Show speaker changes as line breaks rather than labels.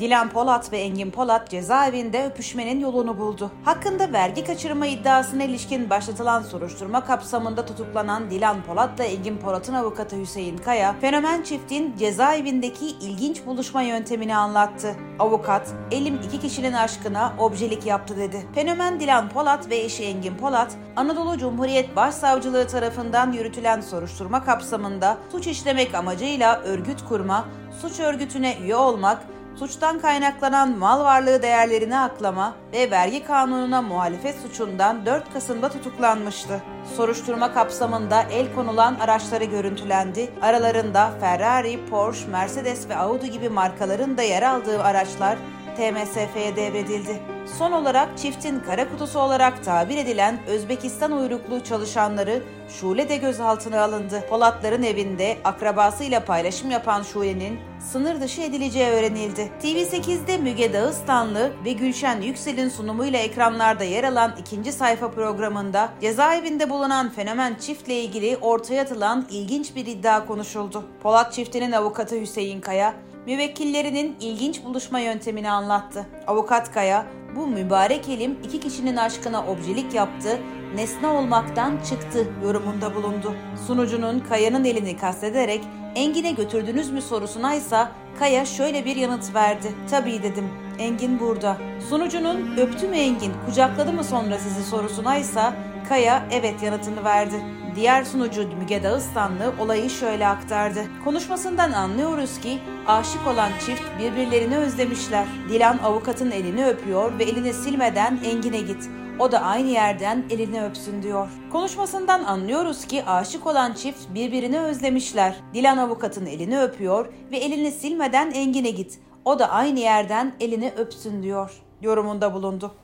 Dilan Polat ve Engin Polat cezaevinde öpüşmenin yolunu buldu. Hakkında vergi kaçırma iddiasına ilişkin başlatılan soruşturma kapsamında tutuklanan Dilan Polat'la Engin Polat'ın avukatı Hüseyin Kaya, fenomen çiftin cezaevindeki ilginç buluşma yöntemini anlattı. Avukat, elim iki kişinin aşkına objelik yaptı dedi. Fenomen Dilan Polat ve eşi Engin Polat, Anadolu Cumhuriyet Başsavcılığı tarafından yürütülen soruşturma kapsamında suç işlemek amacıyla örgüt kurma, suç örgütüne üye olmak, suçtan kaynaklanan mal varlığı değerlerini aklama ve vergi kanununa muhalefet suçundan 4 Kasım'da tutuklanmıştı. Soruşturma kapsamında el konulan araçları görüntülendi. Aralarında Ferrari, Porsche, Mercedes ve Audi gibi markaların da yer aldığı araçlar TMSF'ye devredildi. Son olarak çiftin kara kutusu olarak tabir edilen Özbekistan uyruklu çalışanları Şule de gözaltına alındı. Polatların evinde akrabasıyla paylaşım yapan Şule'nin sınır dışı edileceği öğrenildi. TV8'de Müge Dağıstanlı ve Gülşen Yüksel'in sunumuyla ekranlarda yer alan ikinci sayfa programında cezaevinde bulunan fenomen çiftle ilgili ortaya atılan ilginç bir iddia konuşuldu. Polat çiftinin avukatı Hüseyin Kaya, müvekkillerinin ilginç buluşma yöntemini anlattı. Avukat Kaya, bu mübarek elim iki kişinin aşkına objelik yaptı, nesne olmaktan çıktı yorumunda bulundu. Sunucunun Kaya'nın elini kastederek Engin'e götürdünüz mü sorusuna ise Kaya şöyle bir yanıt verdi. Tabii dedim. Engin burada. Sunucunun öptü mü Engin, kucakladı mı sonra sizi sorusuna ise Kaya evet yanıtını verdi. Diğer sunucu Müge Dağıstanlı olayı şöyle aktardı. Konuşmasından anlıyoruz ki aşık olan çift birbirlerini özlemişler. Dilan avukatın elini öpüyor ve elini silmeden Engin'e git. O da aynı yerden elini öpsün diyor. Konuşmasından anlıyoruz ki aşık olan çift birbirini özlemişler. Dilan avukatın elini öpüyor ve elini silmeden Engin'e git. O da aynı yerden elini öpsün diyor. Yorumunda bulundu.